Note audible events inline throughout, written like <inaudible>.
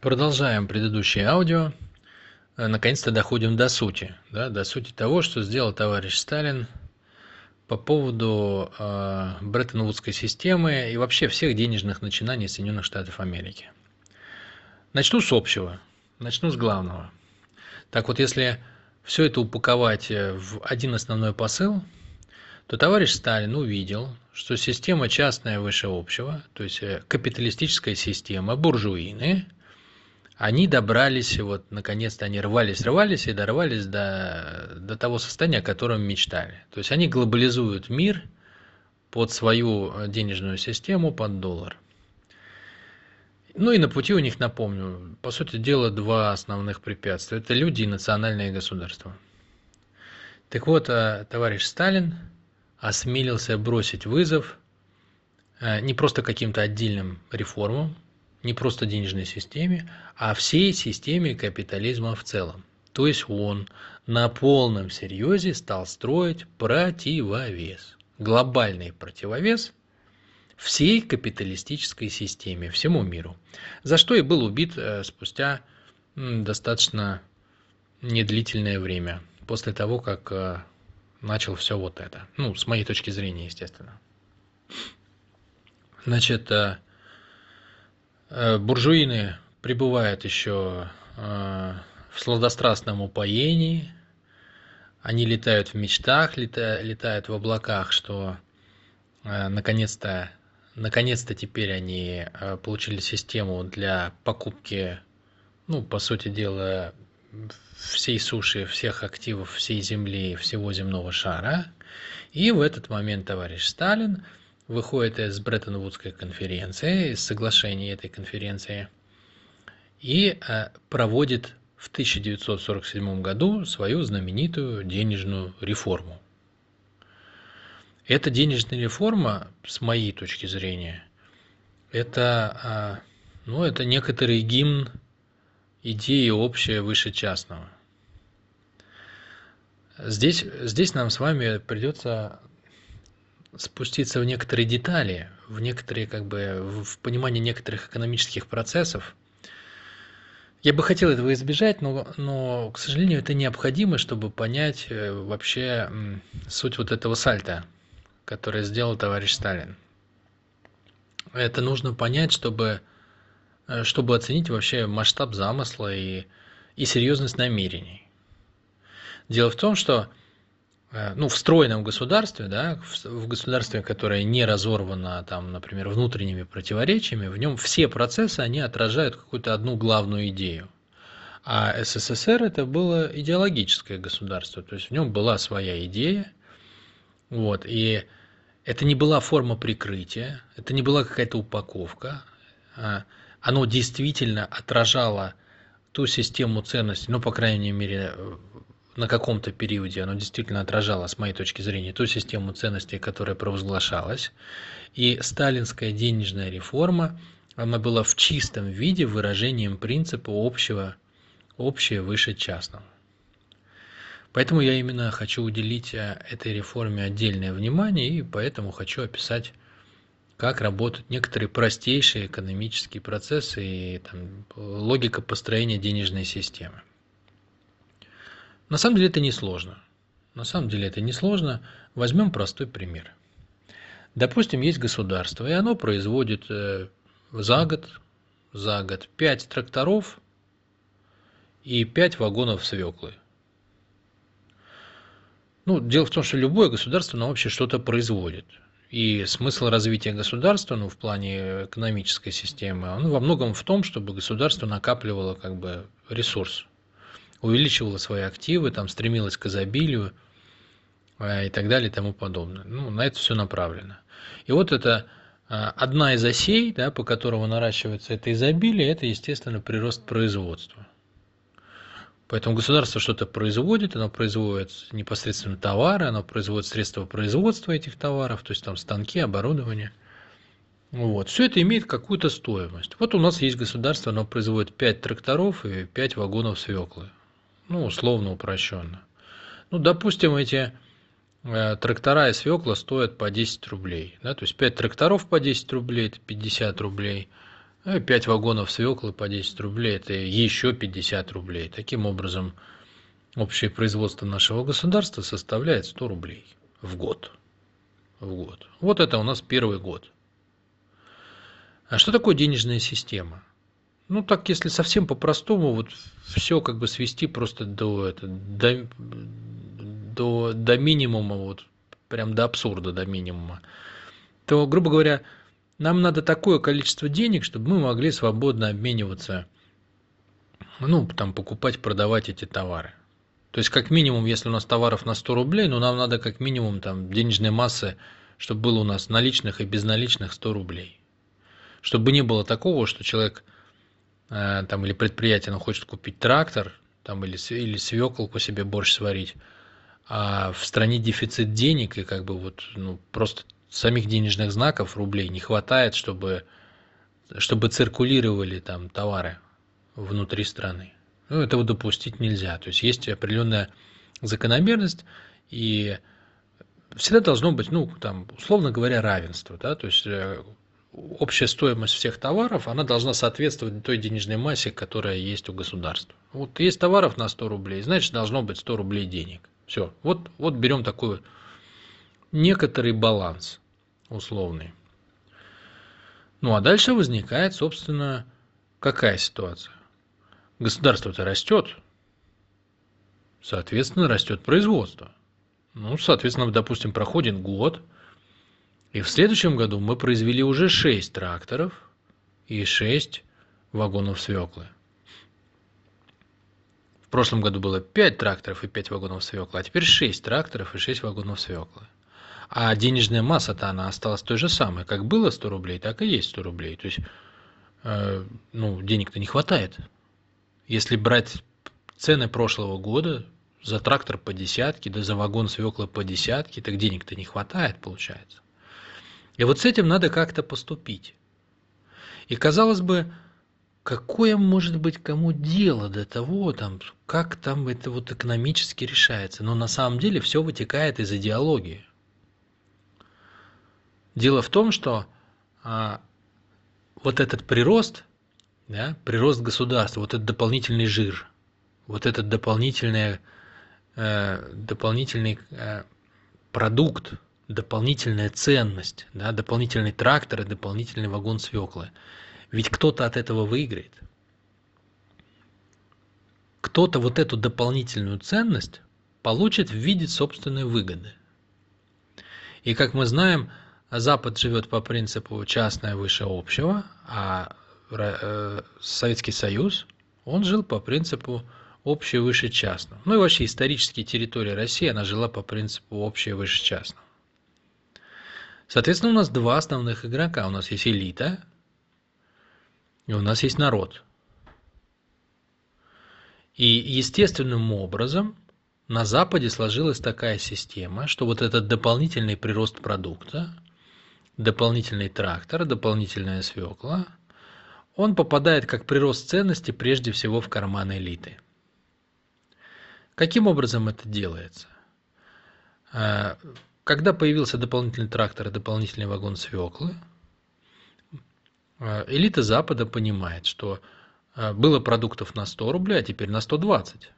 Продолжаем предыдущее аудио. Э, наконец-то доходим до сути, да, до сути того, что сделал товарищ Сталин по поводу э, Бреттон-Вудской системы и вообще всех денежных начинаний Соединенных Штатов Америки. Начну с общего, начну с главного. Так вот, если все это упаковать э, в один основной посыл, то товарищ Сталин увидел, что система частная выше общего, то есть э, капиталистическая система, буржуины – они добрались, вот наконец-то они рвались, рвались и дорвались до, до того состояния, о котором мечтали. То есть они глобализуют мир под свою денежную систему, под доллар. Ну и на пути у них, напомню, по сути дела, два основных препятствия. Это люди и национальное государство. Так вот, а, товарищ Сталин осмелился бросить вызов а, не просто каким-то отдельным реформам, не просто денежной системе, а всей системе капитализма в целом. То есть он на полном серьезе стал строить противовес, глобальный противовес всей капиталистической системе, всему миру, за что и был убит э, спустя достаточно недлительное время, после того, как э, начал все вот это. Ну, с моей точки зрения, естественно. Значит, э, буржуины пребывают еще э, в сладострастном упоении, они летают в мечтах, летают в облаках, что э, наконец-то наконец-то теперь они получили систему для покупки, ну, по сути дела, всей суши, всех активов всей Земли, всего земного шара. И в этот момент товарищ Сталин – выходит из Бреттон-Вудской конференции, из соглашения этой конференции, и э, проводит в 1947 году свою знаменитую денежную реформу. Эта денежная реформа, с моей точки зрения, это, э, ну, это некоторый гимн идеи общее выше частного. Здесь, здесь нам с вами придется спуститься в некоторые детали, в некоторые, как бы, в понимание некоторых экономических процессов. Я бы хотел этого избежать, но, но, к сожалению, это необходимо, чтобы понять э, вообще суть вот этого сальта, который сделал товарищ Сталин. Это нужно понять, чтобы, э, чтобы оценить вообще масштаб замысла и, и серьезность намерений. Дело в том, что ну, в государстве, да, в государстве, которое не разорвано, там, например, внутренними противоречиями, в нем все процессы, они отражают какую-то одну главную идею. А СССР это было идеологическое государство, то есть в нем была своя идея, вот, и это не была форма прикрытия, это не была какая-то упаковка, а оно действительно отражало ту систему ценностей, ну, по крайней мере, на каком-то периоде оно действительно отражало, с моей точки зрения, ту систему ценностей, которая провозглашалась. И сталинская денежная реформа, она была в чистом виде выражением принципа общего, общее выше частного. Поэтому я именно хочу уделить э, этой реформе отдельное внимание и поэтому хочу описать, как работают некоторые простейшие экономические процессы и там, логика построения денежной системы. На самом деле это не сложно. На самом деле это не сложно. Возьмем простой пример. Допустим, есть государство, и оно производит э, за год, за год 5 тракторов и 5 вагонов свеклы. Ну, дело в том, что любое государство, оно вообще что-то производит. И смысл развития государства, ну, в плане экономической системы, он во многом в том, чтобы государство накапливало как бы ресурс увеличивала свои активы, там стремилась к изобилию э, и так далее и тому подобное. Ну, на это все направлено. И вот это э, одна из осей, да, по которому наращивается это изобилие, это, естественно, прирост производства. Поэтому государство что-то производит, оно производит непосредственно товары, оно производит средства производства этих товаров, то есть там станки, оборудование. Вот. Все это имеет какую-то стоимость. Вот у нас есть государство, оно производит 5 тракторов и 5 вагонов свеклы ну, условно упрощенно. Ну, допустим, эти э, трактора и свекла стоят по 10 рублей. Да? То есть 5 тракторов по 10 рублей, это 50 рублей. 5 вагонов свеклы по 10 рублей – это еще 50 рублей. Таким образом, общее производство нашего государства составляет 100 рублей в год. В год. Вот это у нас первый год. А что такое денежная система? Ну, так, если совсем по-простому, вот все как бы свести просто до, это, до, до, до минимума, вот прям до абсурда, до минимума, то, грубо говоря, нам надо такое количество денег, чтобы мы могли свободно обмениваться, ну, там, покупать, продавать эти товары. То есть, как минимум, если у нас товаров на 100 рублей, ну, нам надо как минимум там денежной массы, чтобы было у нас наличных и безналичных 100 рублей. Чтобы не было такого, что человек там или предприятие, оно хочет купить трактор, там, или, или свеклку себе борщ сварить, а в стране дефицит денег, и как бы вот, ну, просто самих денежных знаков рублей не хватает, чтобы, чтобы циркулировали там товары внутри страны. Ну, этого допустить нельзя. То есть есть определенная закономерность, и всегда должно быть, ну, там, условно говоря, равенство. Да? То есть э, общая стоимость всех товаров, она должна соответствовать той денежной массе, которая есть у государства. Вот есть товаров на 100 рублей, значит, должно быть 100 рублей денег. Все. Вот, вот берем такой некоторый баланс условный. Ну а дальше возникает, собственно, какая ситуация? Государство-то растет, соответственно, растет производство. Ну, соответственно, допустим, проходит год, и в следующем году мы произвели уже 6 тракторов и 6 вагонов свеклы. В прошлом году было 5 тракторов и 5 вагонов свеклы, а теперь 6 тракторов и 6 вагонов свеклы. А денежная масса-то она осталась той же самой. Как было 100 рублей, так и есть 100 рублей. То есть, э, ну, денег-то не хватает. Если брать цены прошлого года, за трактор по десятке, да за вагон свеклы по десятке, так денег-то не хватает, получается. И вот с этим надо как-то поступить. И казалось бы, какое может быть кому дело до того, там, как там это вот экономически решается. Но на самом деле все вытекает из идеологии. Дело в том, что а, вот этот прирост, да, прирост государства, вот этот дополнительный жир, вот этот дополнительный, э, дополнительный э, продукт, дополнительная ценность, да, дополнительный трактор и дополнительный вагон свеклы. Ведь кто-то от этого выиграет. Кто-то вот эту дополнительную ценность получит в виде собственной выгоды. И как мы знаем, Запад живет по принципу частное выше общего, а э, Советский Союз, он жил по принципу общее выше частного. Ну и вообще исторически территория России, она жила по принципу общее выше частного. Соответственно, у нас два основных игрока. У нас есть элита, и у нас есть народ. И естественным образом на Западе сложилась такая система, что вот этот дополнительный прирост продукта – дополнительный трактор, дополнительная свекла, он попадает как прирост ценности прежде всего в карман элиты. Каким образом это делается? Когда появился дополнительный трактор и дополнительный вагон свеклы, а, элита Запада понимает, что а, было продуктов на 100 рублей, а теперь на 120.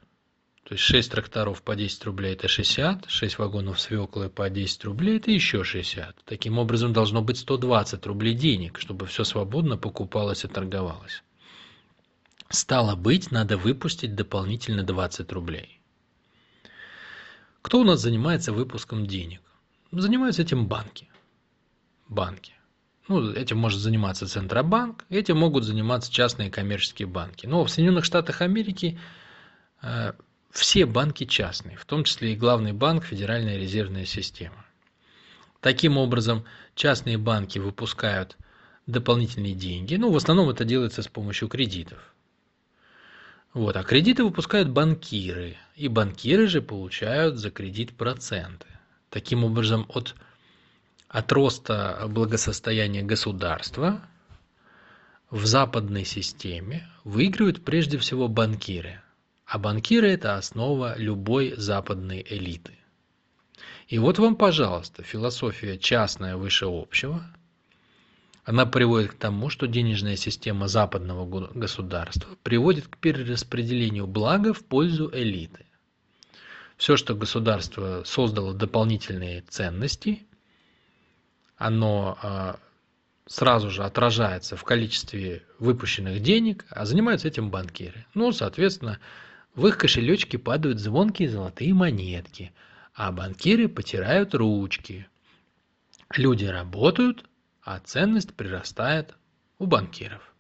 То есть 6 тракторов по 10 рублей это 60, 6 вагонов свеклы по 10 рублей это еще 60. Таким образом должно быть 120 рублей денег, чтобы все свободно покупалось и торговалось. Стало быть, надо выпустить дополнительно 20 рублей. Кто у нас занимается выпуском денег? Занимаются этим банки. Банки. Ну, этим может заниматься Центробанк, этим могут заниматься частные коммерческие банки. Но в Соединенных Штатах Америки э, все банки частные, в том числе и главный банк Федеральная резервная система. Таким образом, частные банки выпускают дополнительные деньги. Ну, в основном это делается с помощью кредитов. Вот, а кредиты выпускают банкиры, и банкиры же получают за кредит проценты. Таким образом, от, от роста благосостояния государства в западной системе выигрывают прежде всего банкиры – а банкиры – это основа любой западной элиты. И вот вам, пожалуйста, философия частная выше общего, Она приводит к тому, что денежная система западного государства приводит к перераспределению блага в пользу элиты. Все, что государство создало дополнительные ценности, оно а, сразу же отражается в количестве выпущенных денег, а занимаются этим банкиры. Ну, соответственно, в их кошелечке падают звонкие золотые монетки, а банкиры потирают ручки. Люди работают, а ценность прирастает у банкиров.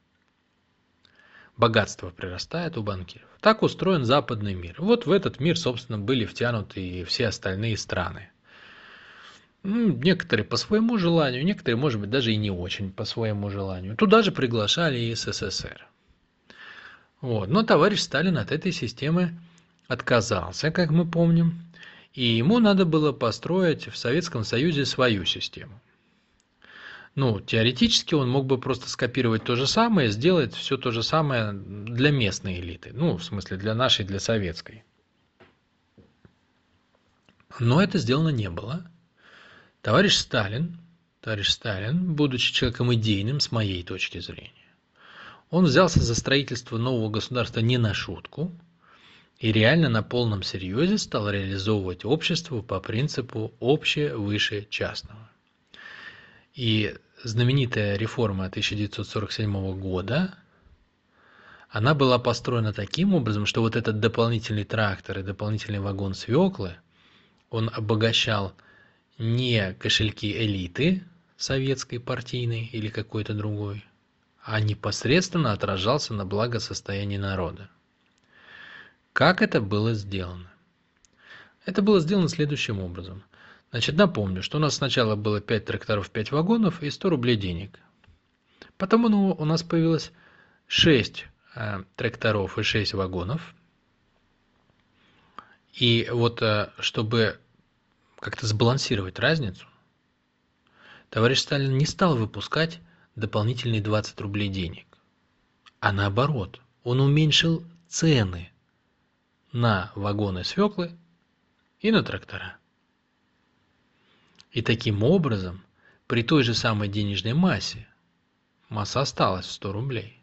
Богатство прирастает у банкиров. Так устроен западный мир. Вот в этот мир, собственно, были втянуты и все остальные страны. Некоторые по своему желанию, некоторые, может быть, даже и не очень по своему желанию. Туда же приглашали и СССР. Вот. Но товарищ Сталин от этой системы отказался, как мы помним, и ему надо было построить в Советском Союзе свою систему. Ну, теоретически он мог бы просто скопировать то же самое, сделать все то же самое для местной элиты. Ну, в смысле, для нашей, для советской. Но это сделано не было. Товарищ Сталин, товарищ Сталин, будучи человеком идейным, с моей точки зрения, он взялся за строительство нового государства не на шутку и реально на полном серьезе стал реализовывать общество по принципу «общее выше частного». И знаменитая реформа 1947 года, она была построена таким образом, что вот этот дополнительный трактор и дополнительный вагон свеклы, он обогащал не кошельки элиты советской, партийной или какой-то другой, а непосредственно отражался на благосостоянии народа. Как это было сделано? Это было сделано следующим образом. Значит, напомню, что у нас сначала было 5 тракторов, 5 вагонов и 100 рублей денег. Потом ну, у нас появилось 6 э, тракторов и 6 вагонов. И вот э, чтобы как-то сбалансировать разницу, товарищ Сталин не стал выпускать дополнительные 20 рублей денег, а наоборот, он уменьшил цены на вагоны свеклы и на трактора. И таким образом, при той же самой денежной массе, масса осталась в 100 рублей,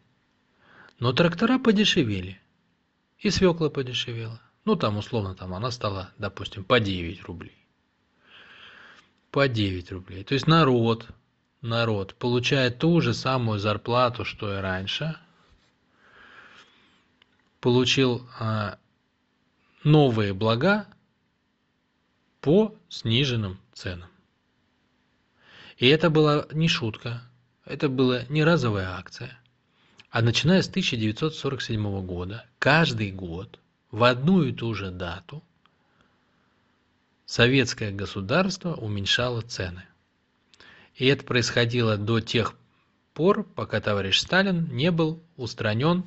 но трактора подешевели, и свекла подешевела. Ну, там, условно, там она стала, допустим, по 9 рублей по 9 рублей. То есть народ, народ получает ту же самую зарплату, что и раньше, получил а, новые блага по сниженным ценам. И это была не шутка, это была не разовая акция. А начиная с 1947 года, каждый год в одну и ту же дату советское государство уменьшало цены. И это происходило до тех пор, пока товарищ Сталин не был устранен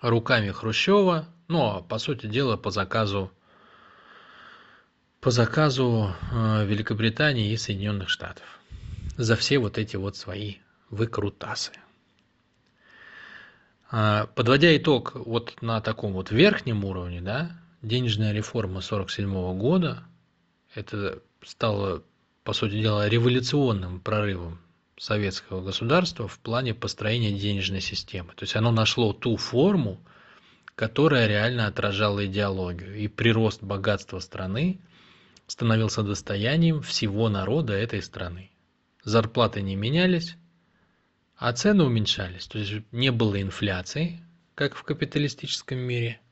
руками Хрущева, ну, а по сути дела по заказу по заказу э, Великобритании и Соединенных Штатов за все вот эти вот свои выкрутасы. А, подводя итог вот на таком вот верхнем уровне, да, денежная реформа 1947 года, это стало, по сути дела, революционным прорывом советского государства в плане построения денежной системы. То есть оно нашло ту форму, которая реально отражала идеологию. И прирост богатства страны становился достоянием всего народа этой страны. Зарплаты не менялись, а цены уменьшались. То есть не было инфляции, как в капиталистическом мире –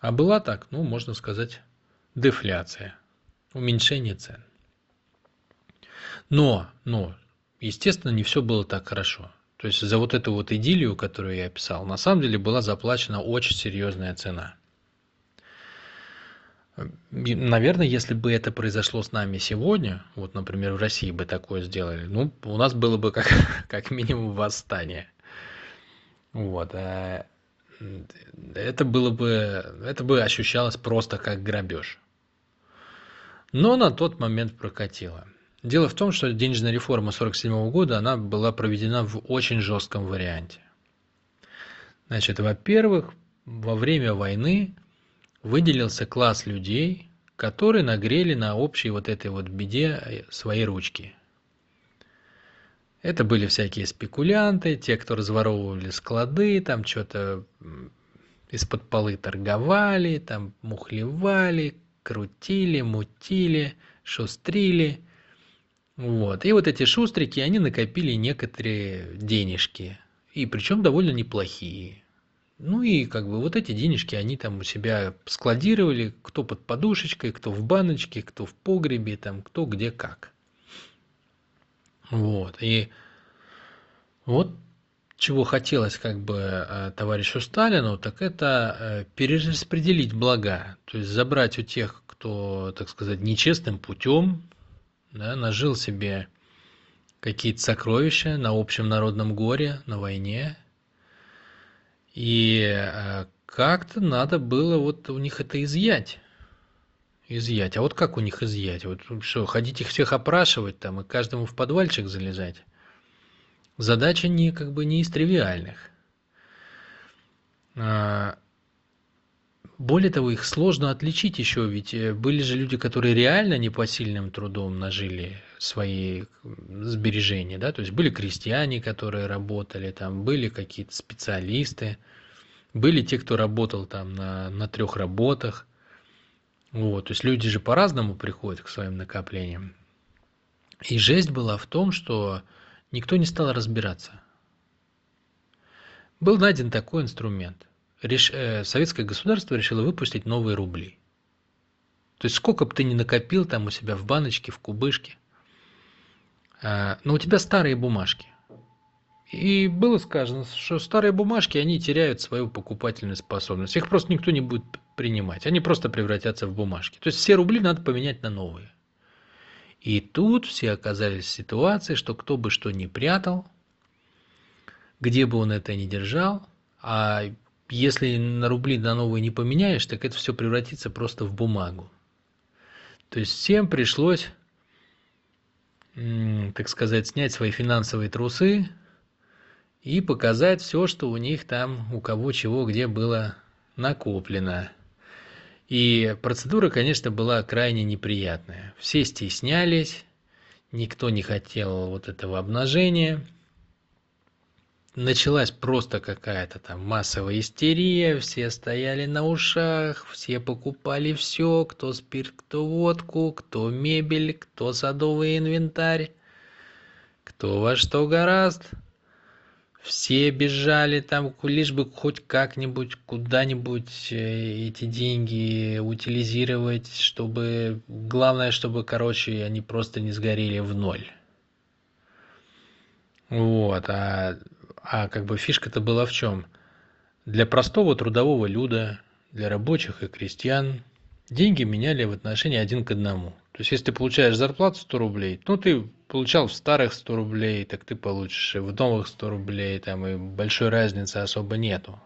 а была так, ну, можно сказать, дефляция, уменьшение цен. Но, но, естественно, не все было так хорошо. То есть за вот эту вот идиллию, которую я описал, на самом деле была заплачена очень серьезная цена. Наверное, если бы это произошло с нами сегодня, вот, например, в России бы такое сделали, ну, у нас было бы как, <laughs> как минимум восстание. Вот. А это было бы, это бы ощущалось просто как грабеж. Но на тот момент прокатило. Дело в том, что денежная реформа 1947 года, она была проведена в очень жестком варианте. Значит, во-первых, во время войны выделился класс людей, которые нагрели на общей вот этой вот беде свои ручки. Это были всякие спекулянты, те, кто разворовывали склады, там что-то из-под полы торговали, там мухлевали, крутили, мутили, шустрили. Вот. И вот эти шустрики, они накопили некоторые денежки. И причем довольно неплохие. Ну и как бы вот эти денежки они там у себя складировали, кто под подушечкой, кто в баночке, кто в погребе, там кто где как. Вот. И вот чего хотелось как бы э, товарищу Сталину, так это э, перераспределить блага, то есть забрать у тех, кто, так сказать, нечестным путем да, нажил себе какие-то сокровища на общем народном горе, на войне, и э, как-то надо было вот у них это изъять. Изъять. А вот как у них изъять? Вот что, ходить их всех опрашивать там и каждому в подвальчик залезать? Задача не как бы не из тривиальных. Более того, их сложно отличить еще, ведь э, были же люди, которые реально непосильным трудом нажили свои сбережения, да, то есть были крестьяне, которые работали, там были какие-то специалисты, были те, кто работал там на, на трех работах, вот, то есть люди же по-разному приходят к своим накоплениям. И жесть была в том, что никто не стал разбираться. Был найден такой инструмент. Реш... Э, советское государство решило выпустить новые рубли. То есть сколько бы ты ни накопил там у себя в баночке, в кубышке, э, но у тебя старые бумажки. И было сказано, что старые бумажки, они теряют свою покупательную способность. Их просто никто не будет принимать. Они просто превратятся в бумажки. То есть все рубли надо поменять на новые. И тут все оказались в ситуации, что кто бы что ни прятал, где бы он это ни держал, а если на рубли на новые не поменяешь, так это все превратится просто в бумагу. То есть всем пришлось, так сказать, снять свои финансовые трусы и показать все, что у них там, у кого чего, где было накоплено. И процедура, конечно, была крайне неприятная. Все стеснялись, никто не хотел вот этого обнажения. Началась просто какая-то там массовая истерия, все стояли на ушах, все покупали все, кто спирт, кто водку, кто мебель, кто садовый инвентарь, кто во что гораст – все бежали там, лишь бы хоть как-нибудь, куда-нибудь э, эти деньги утилизировать, чтобы... Главное, чтобы, короче, они просто не сгорели в ноль. Вот, а, а как бы фишка-то была в чем? Для простого трудового люда, для рабочих и крестьян деньги меняли в отношении один к одному. То есть, если ты получаешь зарплату 100 рублей, ну, ты получал в старых 100 рублей, так ты получишь и в новых 100 рублей, там и большой разницы особо нету.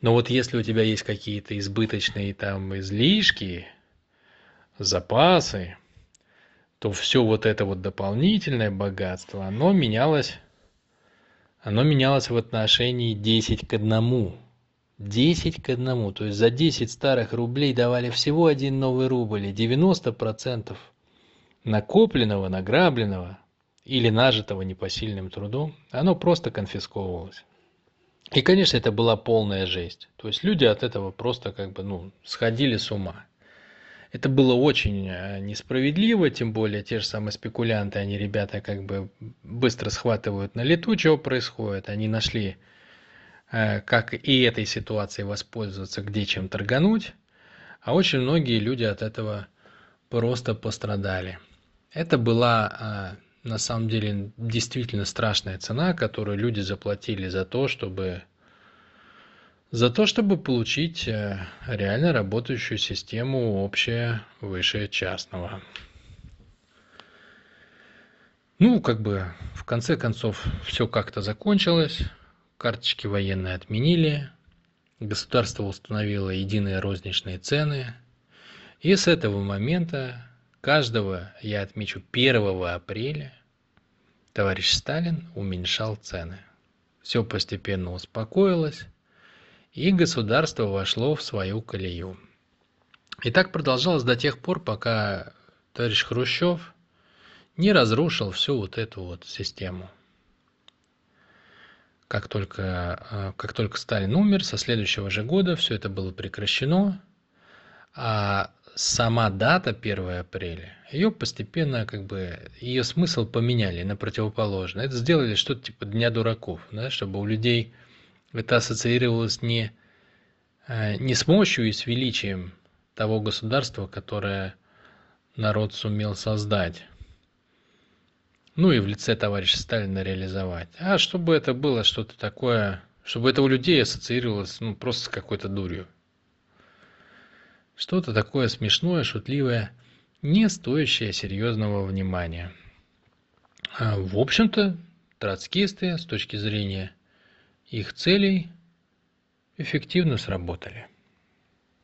Но вот если у тебя есть какие-то избыточные там излишки, запасы, то все вот это вот дополнительное богатство, оно менялось, оно менялось в отношении 10 к 1. 10 к 1. То есть за 10 старых рублей давали всего один новый рубль, и 90% накопленного, награбленного или нажитого непосильным трудом, оно просто конфисковывалось. И, конечно, это была полная жесть. То есть люди от этого просто как бы, ну, сходили с ума. Это было очень э, несправедливо, тем более те же самые спекулянты, они, ребята, как бы быстро схватывают на лету, что происходит. Они нашли, э, как и этой ситуацией воспользоваться, где чем торгануть. А очень многие люди от этого просто пострадали. Это была а, на самом деле действительно страшная цена, которую люди заплатили за то, чтобы за то, чтобы получить э, реально работающую систему общее выше частного. Ну, как бы в конце концов все как-то закончилось, карточки военные отменили, государство установило единые розничные цены, и с этого момента каждого, я отмечу, 1 апреля товарищ Сталин уменьшал цены. Все постепенно успокоилось, и государство вошло в свою колею. И так продолжалось до тех пор, пока товарищ Хрущев не разрушил всю вот эту вот систему. Как только, э, как только Сталин умер, со следующего же года все это было прекращено, а сама дата 1 апреля, ее постепенно как бы, ее смысл поменяли на противоположный. Это сделали что-то типа Дня дураков, да, чтобы у людей это ассоциировалось не, э, не с мощью и с величием того государства, которое народ сумел создать, ну и в лице товарища Сталина реализовать. А чтобы это было что-то такое, чтобы это у людей ассоциировалось ну, просто с какой-то дурью. Что-то такое смешное, шутливое, не стоящее серьезного внимания. А, в общем-то, троцкисты с точки зрения их целей эффективно сработали.